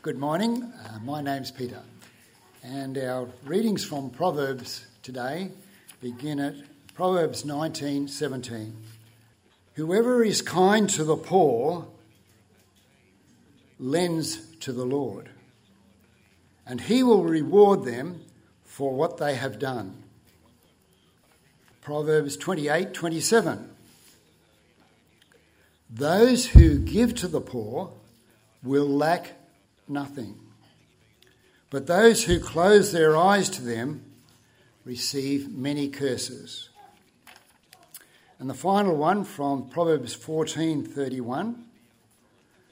Good morning. Uh, my name's Peter, and our readings from Proverbs today begin at Proverbs 19:17. Whoever is kind to the poor lends to the Lord, and he will reward them for what they have done. Proverbs 28:27. Those who give to the poor will lack nothing. But those who close their eyes to them receive many curses. And the final one from Proverbs 14:31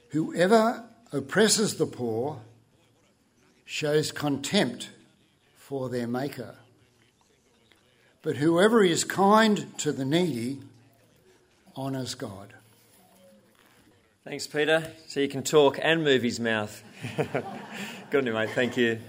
Whoever oppresses the poor shows contempt for their maker. But whoever is kind to the needy honours God. Thanks, Peter. So you can talk and move his mouth. Good on you, mate. Thank you.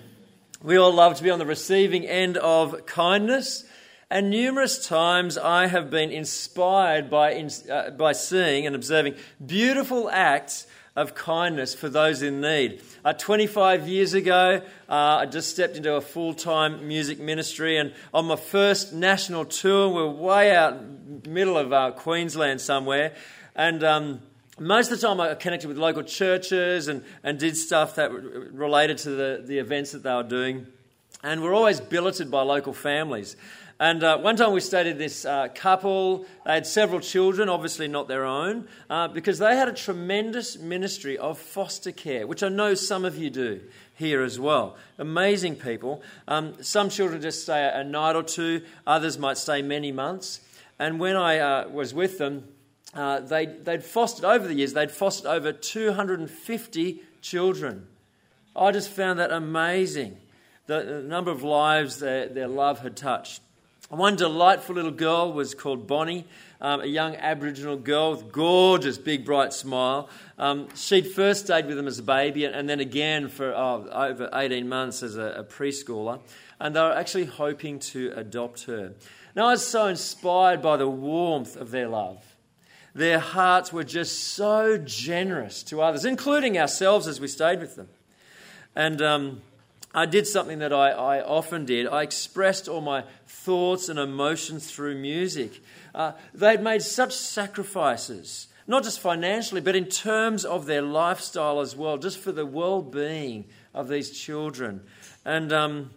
We all love to be on the receiving end of kindness. And numerous times I have been inspired by, uh, by seeing and observing beautiful acts of kindness for those in need. Uh, 25 years ago, uh, I just stepped into a full time music ministry, and on my first national tour, we're way out middle of uh, Queensland somewhere, and um, most of the time I connected with local churches and, and did stuff that related to the, the events that they were doing. And we're always billeted by local families. And uh, one time we stayed at this uh, couple. They had several children, obviously not their own, uh, because they had a tremendous ministry of foster care, which I know some of you do here as well. Amazing people. Um, some children just stay a, a, night or two, others might stay many months. And when I uh, was with them, uh, they, they'd fostered over the years, they'd fostered over 250 children. I just found that amazing, the, the number of lives their, their love had touched. One delightful little girl was called Bonnie, um, a young Aboriginal girl with gorgeous, big, bright smile. Um, she'd first stayed with them as a baby and, and then again for oh, over 18 months as a, a, preschooler. And they were actually hoping to adopt her. Now, I was so inspired by the warmth of their love. Their hearts were just so generous to others, including ourselves as we stayed with them. And um, I did something that I, I, often did. I expressed all my thoughts and emotions through music. Uh, they'd made such sacrifices, not just financially, but in terms of their lifestyle as well, just for the well being of these children. And um,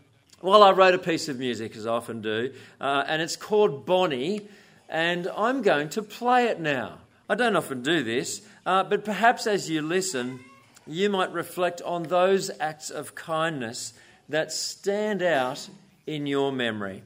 well, I wrote a piece of music, as I often do, uh, and it's called Bonnie, and I'm going to play it now. I don't often do this, uh, but perhaps as you listen, you might reflect on those acts of kindness that stand out in your memory.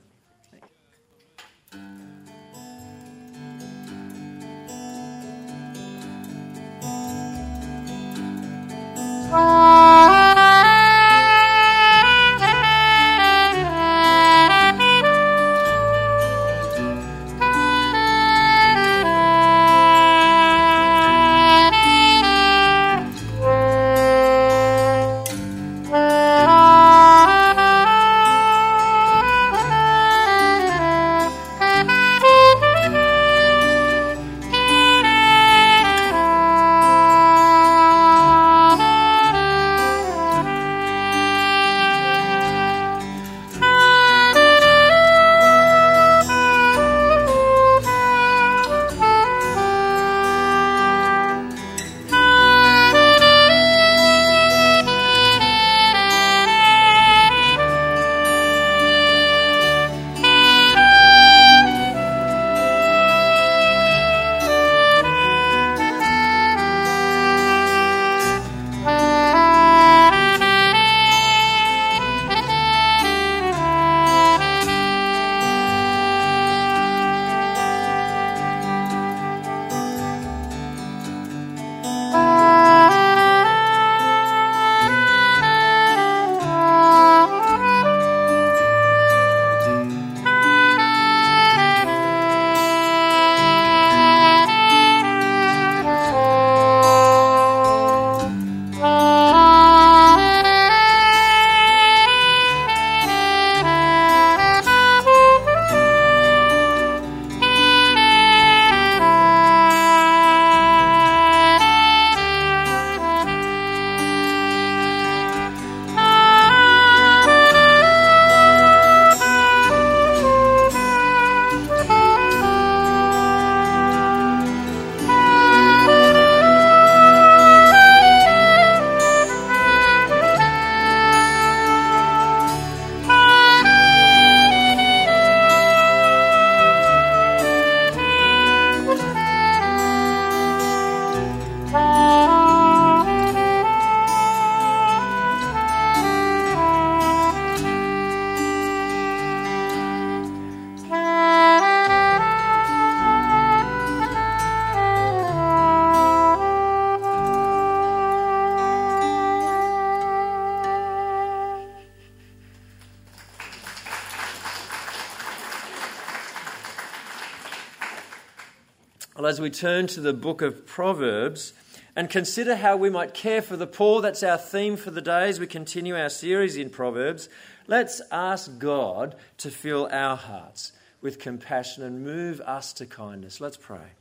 Bible as we turn to the book of Proverbs and consider how we might care for the poor. That's our theme for the day as we continue our series in Proverbs. Let's ask God to fill our hearts with compassion and move us to kindness. Let's pray.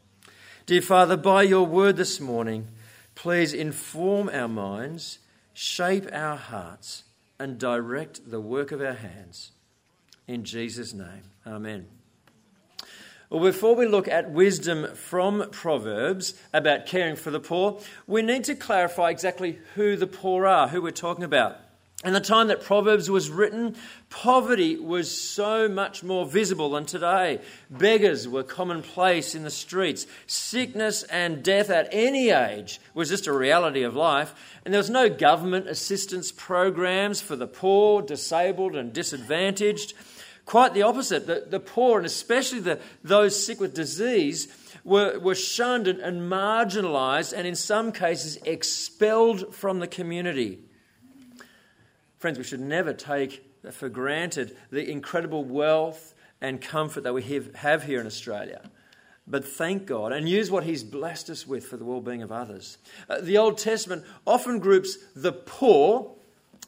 Dear Father, by your word this morning, please inform our minds, shape our hearts, and direct the work of our hands. In Jesus' name, amen. Well, before we look at wisdom from Proverbs about caring for the poor, we need to clarify exactly who the poor are, who we're talking about. In the time that Proverbs was written, poverty was so much more visible than today. Beggars were commonplace in the streets. Sickness and death at any age was just a reality of life. And there was no government assistance programs for the poor, disabled, and disadvantaged. Quite the opposite. The, the poor, and especially the, those sick with disease, were, were shunned and, and marginalised, and in some cases expelled from the community. Friends, we should never take for granted the incredible wealth and comfort that we have here in Australia. But thank God and use what He's blessed us with for the well being of others. Uh, the Old Testament often groups the poor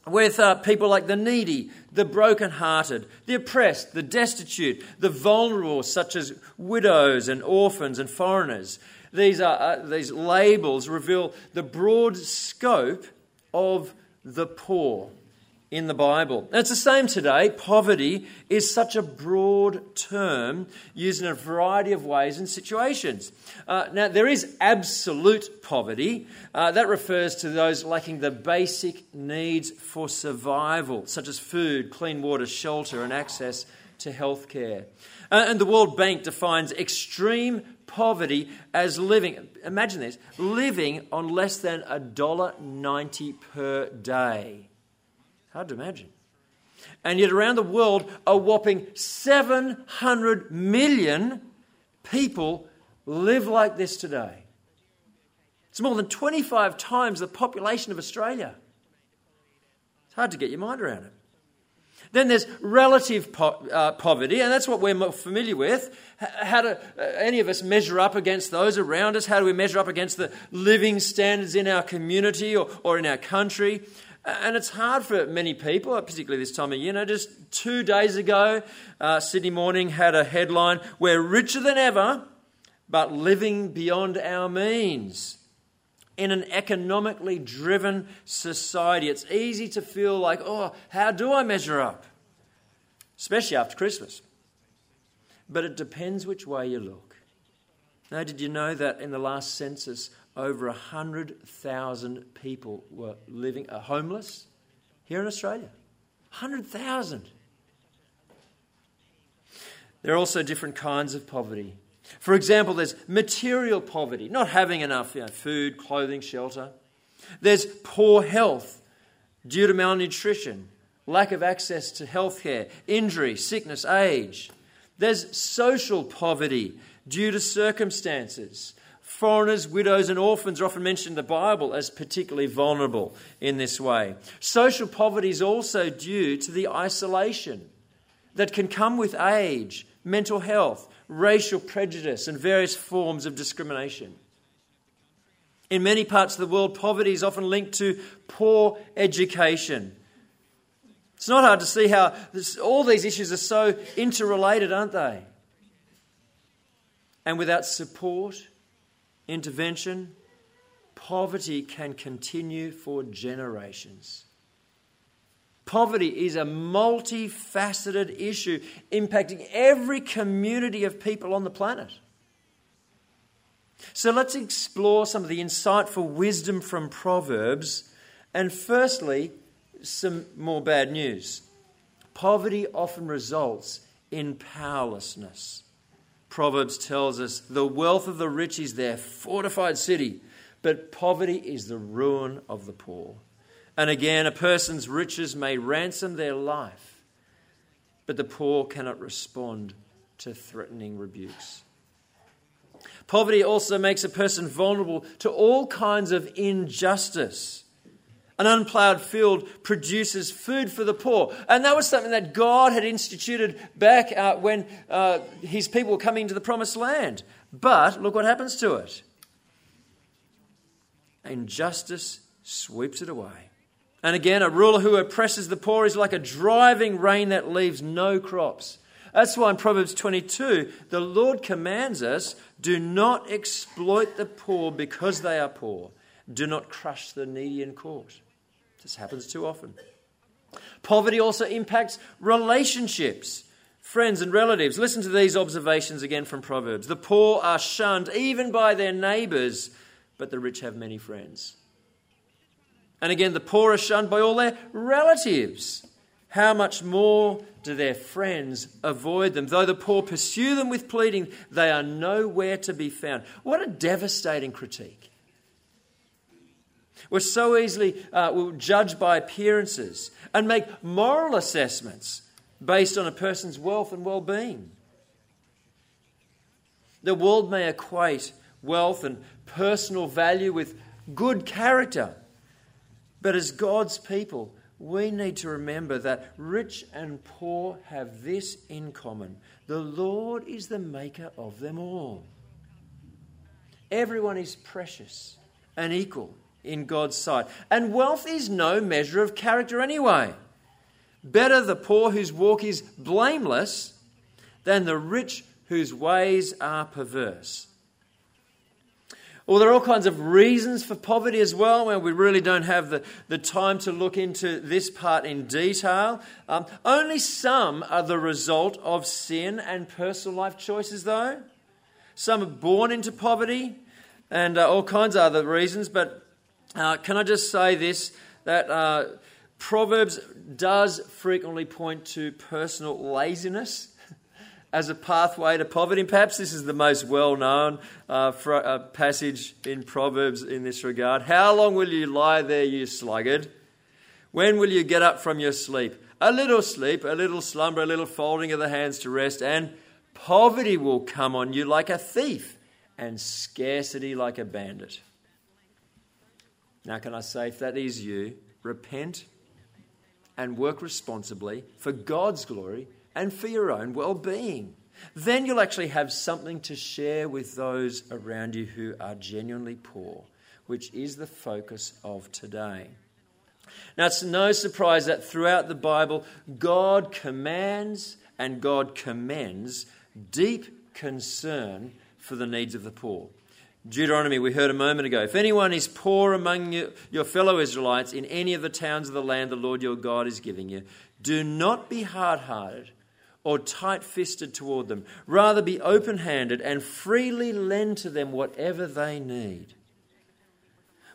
with uh, people like the needy, the broken-hearted, the oppressed, the destitute, the vulnerable, such as widows and orphans and foreigners. These, are, uh, these labels reveal the broad scope of the poor in the Bible. It's the same today. Poverty is such a broad term used in a variety of ways and situations. Uh, now, there is absolute poverty. Uh, that refers to those lacking the basic needs for survival, such as food, clean water, shelter, and access to health care. Uh, and the World Bank defines extreme poverty as living, imagine this, living on less than $1.90 per day. Hard to imagine. And yet, around the world, a whopping 700 million people live like this today. It's more than 25 times the population of Australia. It's hard to get your mind around it. Then there's relative po- uh, poverty, and that's what we're familiar with. How do uh, any of us measure up against those around us? How do we measure up against the living standards in our community or, or in our country? And it's hard for many people, particularly this time of year. You know, just two days ago, uh, Sydney Morning had a headline We're richer than ever, but living beyond our means. In an economically driven society, it's easy to feel like, oh, how do I measure up? Especially after Christmas. But it depends which way you look. Now, did you know that in the last census, over 100,000 people were living uh, homeless here in Australia. 100,000. There are also different kinds of poverty. For example, there's material poverty, not having enough you know, food, clothing, shelter. There's poor health due to malnutrition, lack of access to health care, injury, sickness, age. There's social poverty due to circumstances, Foreigners, widows, and orphans are often mentioned in the Bible as particularly vulnerable in this way. Social poverty is also due to the isolation that can come with age, mental health, racial prejudice, and various forms of discrimination. In many parts of the world, poverty is often linked to poor education. It's not hard to see how this, all these issues are so interrelated, aren't they? And without support, intervention, poverty can continue for generations. Poverty is a multifaceted issue impacting every community of people on the planet. So let's explore some of the insightful wisdom from Proverbs. And firstly, some more bad news. Poverty often results in powerlessness. Proverbs tells us the wealth of the rich is their fortified city, but poverty is the ruin of the poor. And again, a person's riches may ransom their life, but the poor cannot respond to threatening rebukes. Poverty also makes a person vulnerable to all kinds of injustice. An unplowed field produces food for the poor. And that was something that God had instituted back uh, when uh, his people were coming into the promised land. But look what happens to it. Injustice sweeps it away. And again, a ruler who oppresses the poor is like a driving rain that leaves no crops. That's why in Proverbs 22, the Lord commands us do not exploit the poor because they are poor. Do not crush the needy in court. This happens too often. Poverty also impacts relationships, friends and relatives. Listen to these observations again from Proverbs. The poor are shunned even by their neighbours, but the rich have many friends. And again, the poor are shunned by all their relatives. How much more do their friends avoid them? Though the poor pursue them with pleading, they are nowhere to be found. What a devastating critique. We're so easily uh, we'll judge by appearances and make moral assessments based on a person's wealth and well being. The world may equate wealth and personal value with good character. But as God's people, we need to remember that rich and poor have this in common the Lord is the maker of them all. Everyone is precious and equal in God's sight. And wealth is no measure of character anyway. Better the poor whose walk is blameless than the rich whose ways are perverse. Well, there are all kinds of reasons for poverty as well, where we really don't have the, the time to look into this part in detail. Um, only some are the result of sin and personal life choices, though. Some are born into poverty, and uh, all kinds of other reasons. But uh, can I just say this that uh, Proverbs does frequently point to personal laziness as a pathway to poverty. And perhaps this is the most well known uh, uh, passage in Proverbs in this regard. How long will you lie there, you sluggard? When will you get up from your sleep? A little sleep, a little slumber, a little folding of the hands to rest, and poverty will come on you like a thief, and scarcity like a bandit. Now, can I say, if that is you, repent and work responsibly for God's glory and for your own well being. Then you'll actually have something to share with those around you who are genuinely poor, which is the focus of today. Now, it's no surprise that throughout the Bible, God commands and God commends deep concern for the needs of the poor. Deuteronomy, we heard a moment ago. If anyone is poor among you, your fellow Israelites in any of the towns of the land the Lord your God is giving you, do not be hard hearted or tight fisted toward them. Rather, be open handed and freely lend to them whatever they need.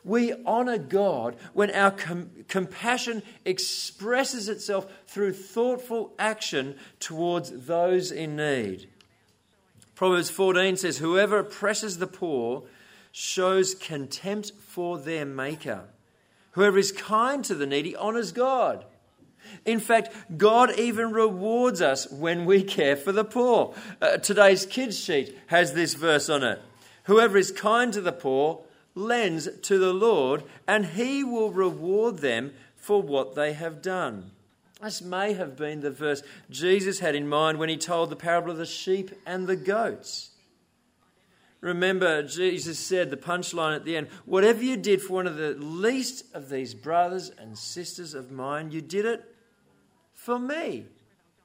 We honour God when our com- compassion expresses itself through thoughtful action towards those in need. Proverbs 14 says, Whoever oppresses the poor shows contempt for their Maker. Whoever is kind to the needy honours God. In fact, God even rewards us when we care for the poor. Uh, today's kids sheet has this verse on it Whoever is kind to the poor lends to the Lord, and he will reward them for what they have done. This may have been the verse Jesus had in mind when he told the parable of the sheep and the goats. Remember, Jesus said, the punchline at the end whatever you did for one of the least of these brothers and sisters of mine, you did it for me,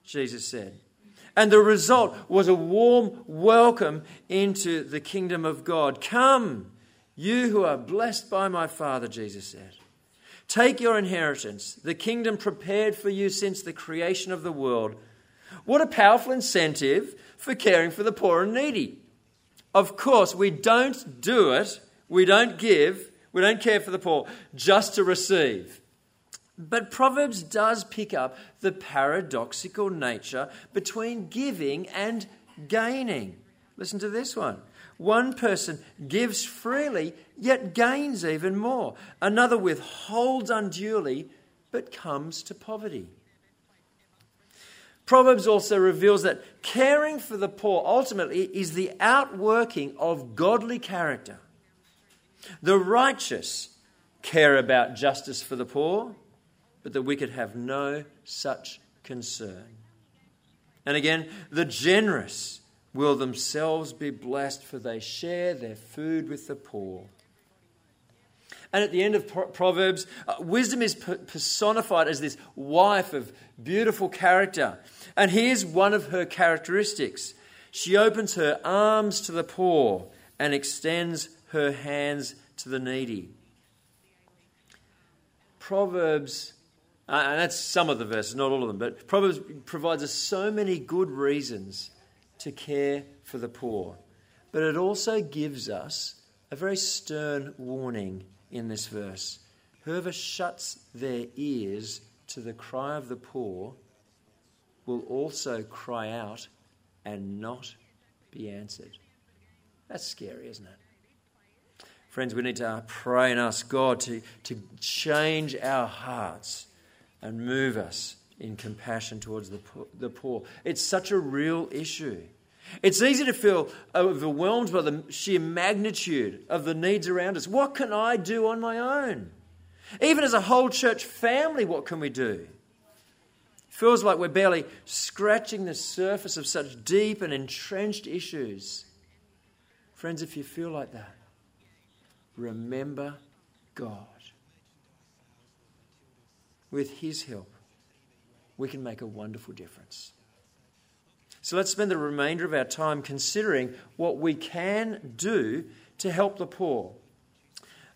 Jesus said. And the result was a warm welcome into the kingdom of God. Come, you who are blessed by my Father, Jesus said. Take your inheritance, the kingdom prepared for you since the creation of the world. What a powerful incentive for caring for the poor and needy. Of course, we don't do it, we don't give, we don't care for the poor just to receive. But Proverbs does pick up the paradoxical nature between giving and gaining. Listen to this one. One person gives freely, yet gains even more. Another withholds unduly, but comes to poverty. Proverbs also reveals that caring for the poor ultimately is the outworking of godly character. The righteous care about justice for the poor, but the wicked have no such concern. And again, the generous will themselves be blessed, for they share their food with the poor. And at the end of Proverbs, uh, wisdom is personified as this wife of beautiful character. And here's one of her characteristics she opens her arms to the poor and extends her hands to the needy. Proverbs, uh, and that's some of the verses, not all of them, but Proverbs provides us so many good reasons to care for the poor. But it also gives us a very stern warning in this verse. Whoever shuts their ears to the cry of the poor will also cry out and not be answered. That's scary, isn't it? Friends, we need to pray and ask God to, to change our hearts and move us in compassion towards the poor, the poor. It's such a real issue. It's easy to feel overwhelmed by the sheer magnitude of the needs around us. What can I do on my own? Even as a whole church family, what can we do? It Feels like we're barely scratching the surface of such deep and entrenched issues. Friends, if you feel like that, remember God. With His help, we can make a wonderful difference. So let's spend the remainder of our time considering what we can do to help the poor.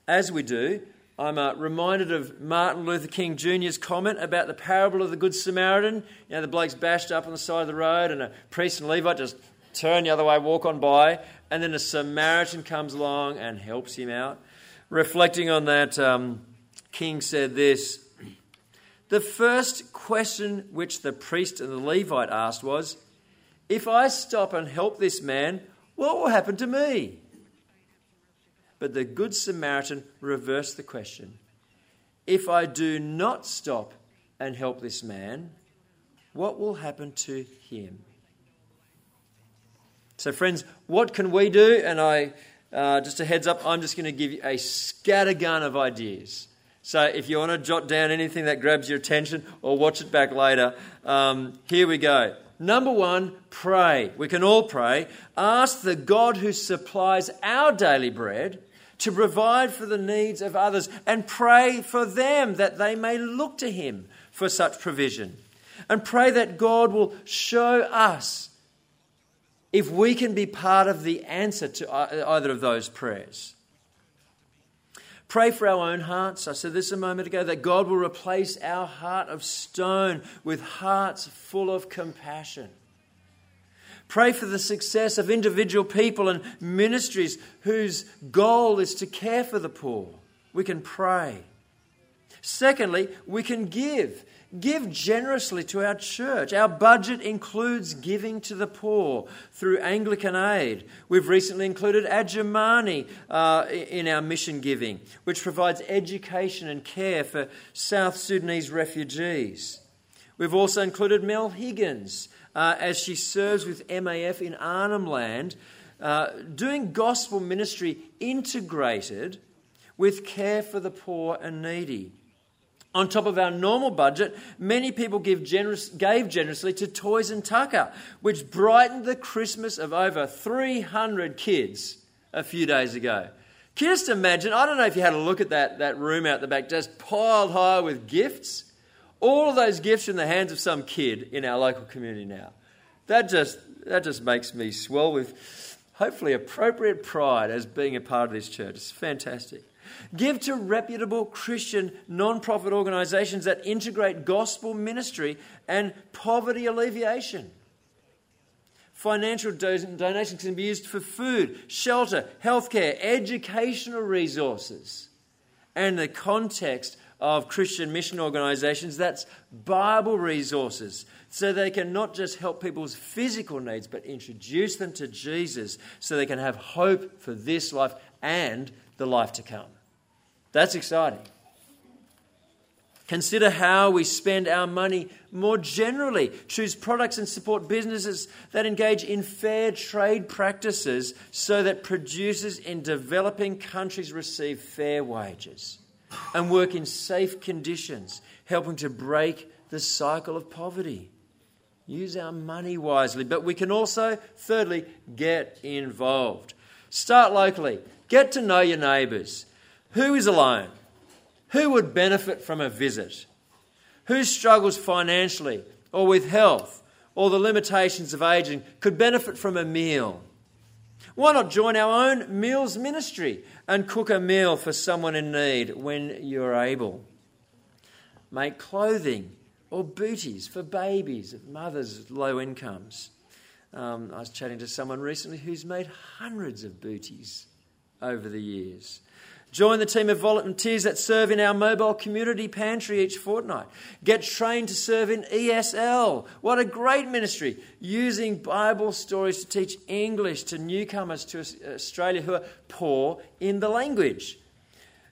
As we do, I'm uh, reminded of Martin Luther King Jr.'s comment about the parable of the Good Samaritan. You know, the bloke's bashed up on the side of the road, and a priest and Levite just turn the other way, walk on by, and then a Samaritan comes along and helps him out. Reflecting on that, um, King said this The first question which the priest and the Levite asked was, if I stop and help this man, what will happen to me? But the Good Samaritan reversed the question. If I do not stop and help this man, what will happen to him? So, friends, what can we do? And I, uh, just a heads up, I'm just going to give you a scattergun of ideas. So, if you want to jot down anything that grabs your attention or watch it back later, um, here we go. Number one, pray. We can all pray. Ask the God who supplies our daily bread to provide for the needs of others and pray for them that they may look to Him for such provision. And pray that God will show us if we can be part of the answer to either of those prayers. Pray for our own hearts. I said this a moment ago that God will replace our heart of stone with hearts full of compassion. Pray for the success of individual people and ministries whose goal is to care for the poor. We can pray. Secondly, we can give. Give generously to our church. Our budget includes giving to the poor through Anglican Aid. We've recently included Adjumani uh, in our mission giving, which provides education and care for South Sudanese refugees. We've also included Mel Higgins uh, as she serves with MAF in Arnhem Land, uh, doing gospel ministry integrated with care for the poor and needy. On top of our normal budget, many people generous, gave generously to Toys and Tucker, which brightened the Christmas of over 300 kids a few days ago. Can you just imagine? I don't know if you had a look at that, that room out the back, just piled high with gifts. All of those gifts in the hands of some kid in our local community now. That just, that just makes me swell with hopefully appropriate pride as being a part of this church. It's fantastic. Give to reputable Christian non profit organizations that integrate gospel ministry and poverty alleviation. Financial donations can be used for food, shelter, healthcare, educational resources. And the context of Christian mission organizations, that's Bible resources. So they can not just help people's physical needs, but introduce them to Jesus so they can have hope for this life and the life to come. That's exciting. Consider how we spend our money more generally. Choose products and support businesses that engage in fair trade practices so that producers in developing countries receive fair wages and work in safe conditions, helping to break the cycle of poverty. use our money wisely. But we can also, thirdly, get involved. Start locally, get to know your neighbours. Who is alone? Who would benefit from a visit? Who struggles financially or with health or the limitations of aging could benefit from a meal? Why not join our own meals ministry and cook a meal for someone in need when you're able? Make clothing or booties for babies mothers with low incomes. Um, I was chatting to someone recently who's made hundreds of booties over the years. Join the team of volunteers that serve in our mobile community pantry each fortnight. Get trained to serve in ESL. What a great ministry! Using Bible stories to teach English to newcomers to uh, Australia who are poor in the language.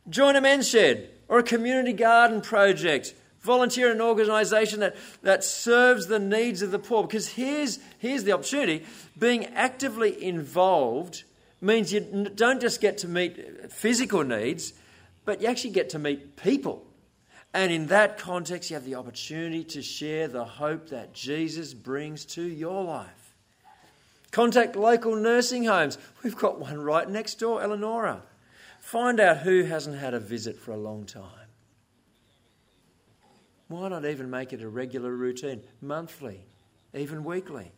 Join a men's shed or a community garden project. Volunteer in an organisation that, that serves the needs of the poor. Because here's, here's the opportunity being actively involved means you don't just get to meet physical needs, but you actually get to meet people. And in that context, you have the opportunity to share the hope that Jesus brings to your life. Contact local nursing homes. We've got one right next door, Eleonora. Find out who hasn't had a visit for a long time. Why not even make it a regular routine, monthly, even weekly?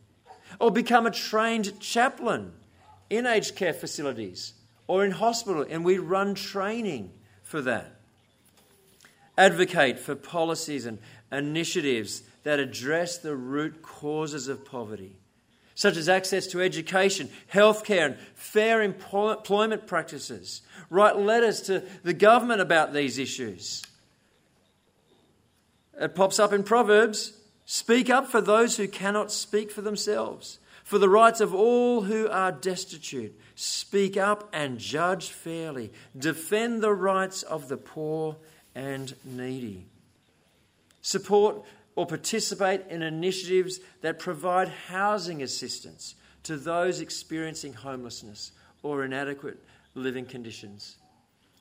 Or become a trained chaplain in aged care facilities or in hospital, and we run training for that. Advocate for policies and initiatives that address the root causes of poverty, such as access to education, healthcare, and fair employment practices. Write letters to the government about these issues. It pops up in Proverbs speak up for those who cannot speak for themselves for the rights of all who are destitute. Speak up and judge fairly. Defend the rights of the poor and needy. Support or participate in initiatives that provide housing assistance to those experiencing homelessness or inadequate living conditions.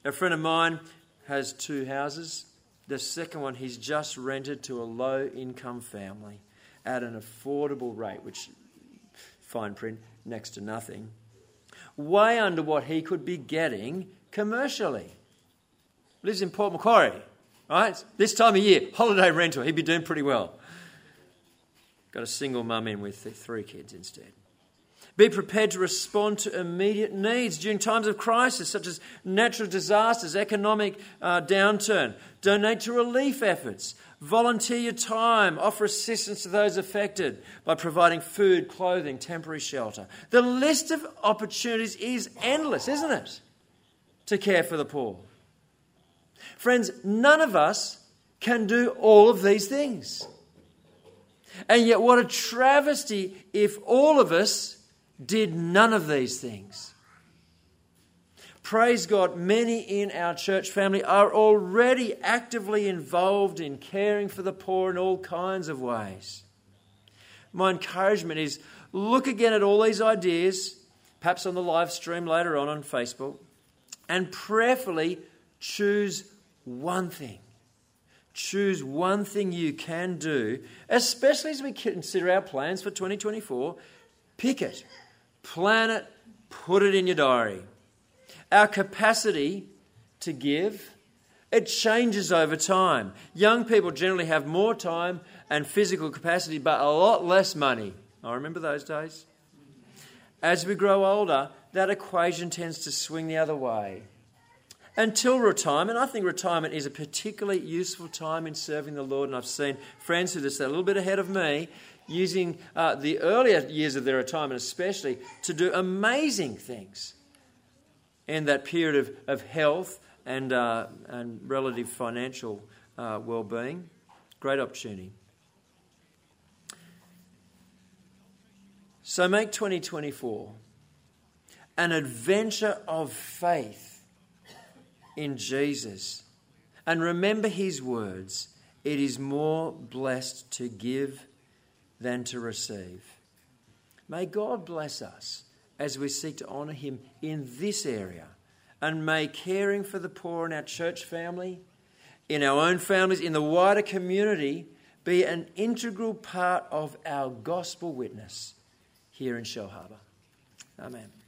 A friend of mine has two houses. The second one he's just rented to a low income family at an affordable rate, which fine print, next to nothing, way under what he could be getting commercially. Lives in Port Macquarie, right? This time of year, holiday rental, he'd be doing pretty well. Got a single mum in with three kids instead. Be prepared to respond to immediate needs during times of crisis, such as natural disasters, economic uh, downturn. Donate to relief efforts. Volunteer your time. Offer assistance to those affected by providing food, clothing, temporary shelter. The list of opportunities is endless, isn't it? To care for the poor. Friends, none of us can do all of these things. And yet, what a travesty if all of us did none of these things. Praise God, many in our church family are already actively involved in caring for the poor in all kinds of ways. My encouragement is look again at all these ideas, perhaps on the live stream later on on Facebook, and prayerfully choose one thing. Choose one thing you can do, especially as we consider our plans for 2024. Pick it, plan it, put it in your diary. Our capacity to give, it changes over time. Young people generally have more time and physical capacity, but a lot less money. I remember those days. As we grow older, that equation tends to swing the other way. Until retirement, I think retirement is a particularly useful time in serving the Lord, and I've seen friends who are just a little bit ahead of me using uh, the earlier years of their retirement, especially, to do amazing things in that period of, of health and, uh, and relative financial uh, well being. Great opportunity. So make 2024 an adventure of faith in Jesus. And remember his words it is more blessed to give than to receive. May God bless us as we seek to honour Him in this area. And may caring for the poor in our church family, in our own families, in the wider community, be an integral part of our gospel witness here in Shellharbour. Amen.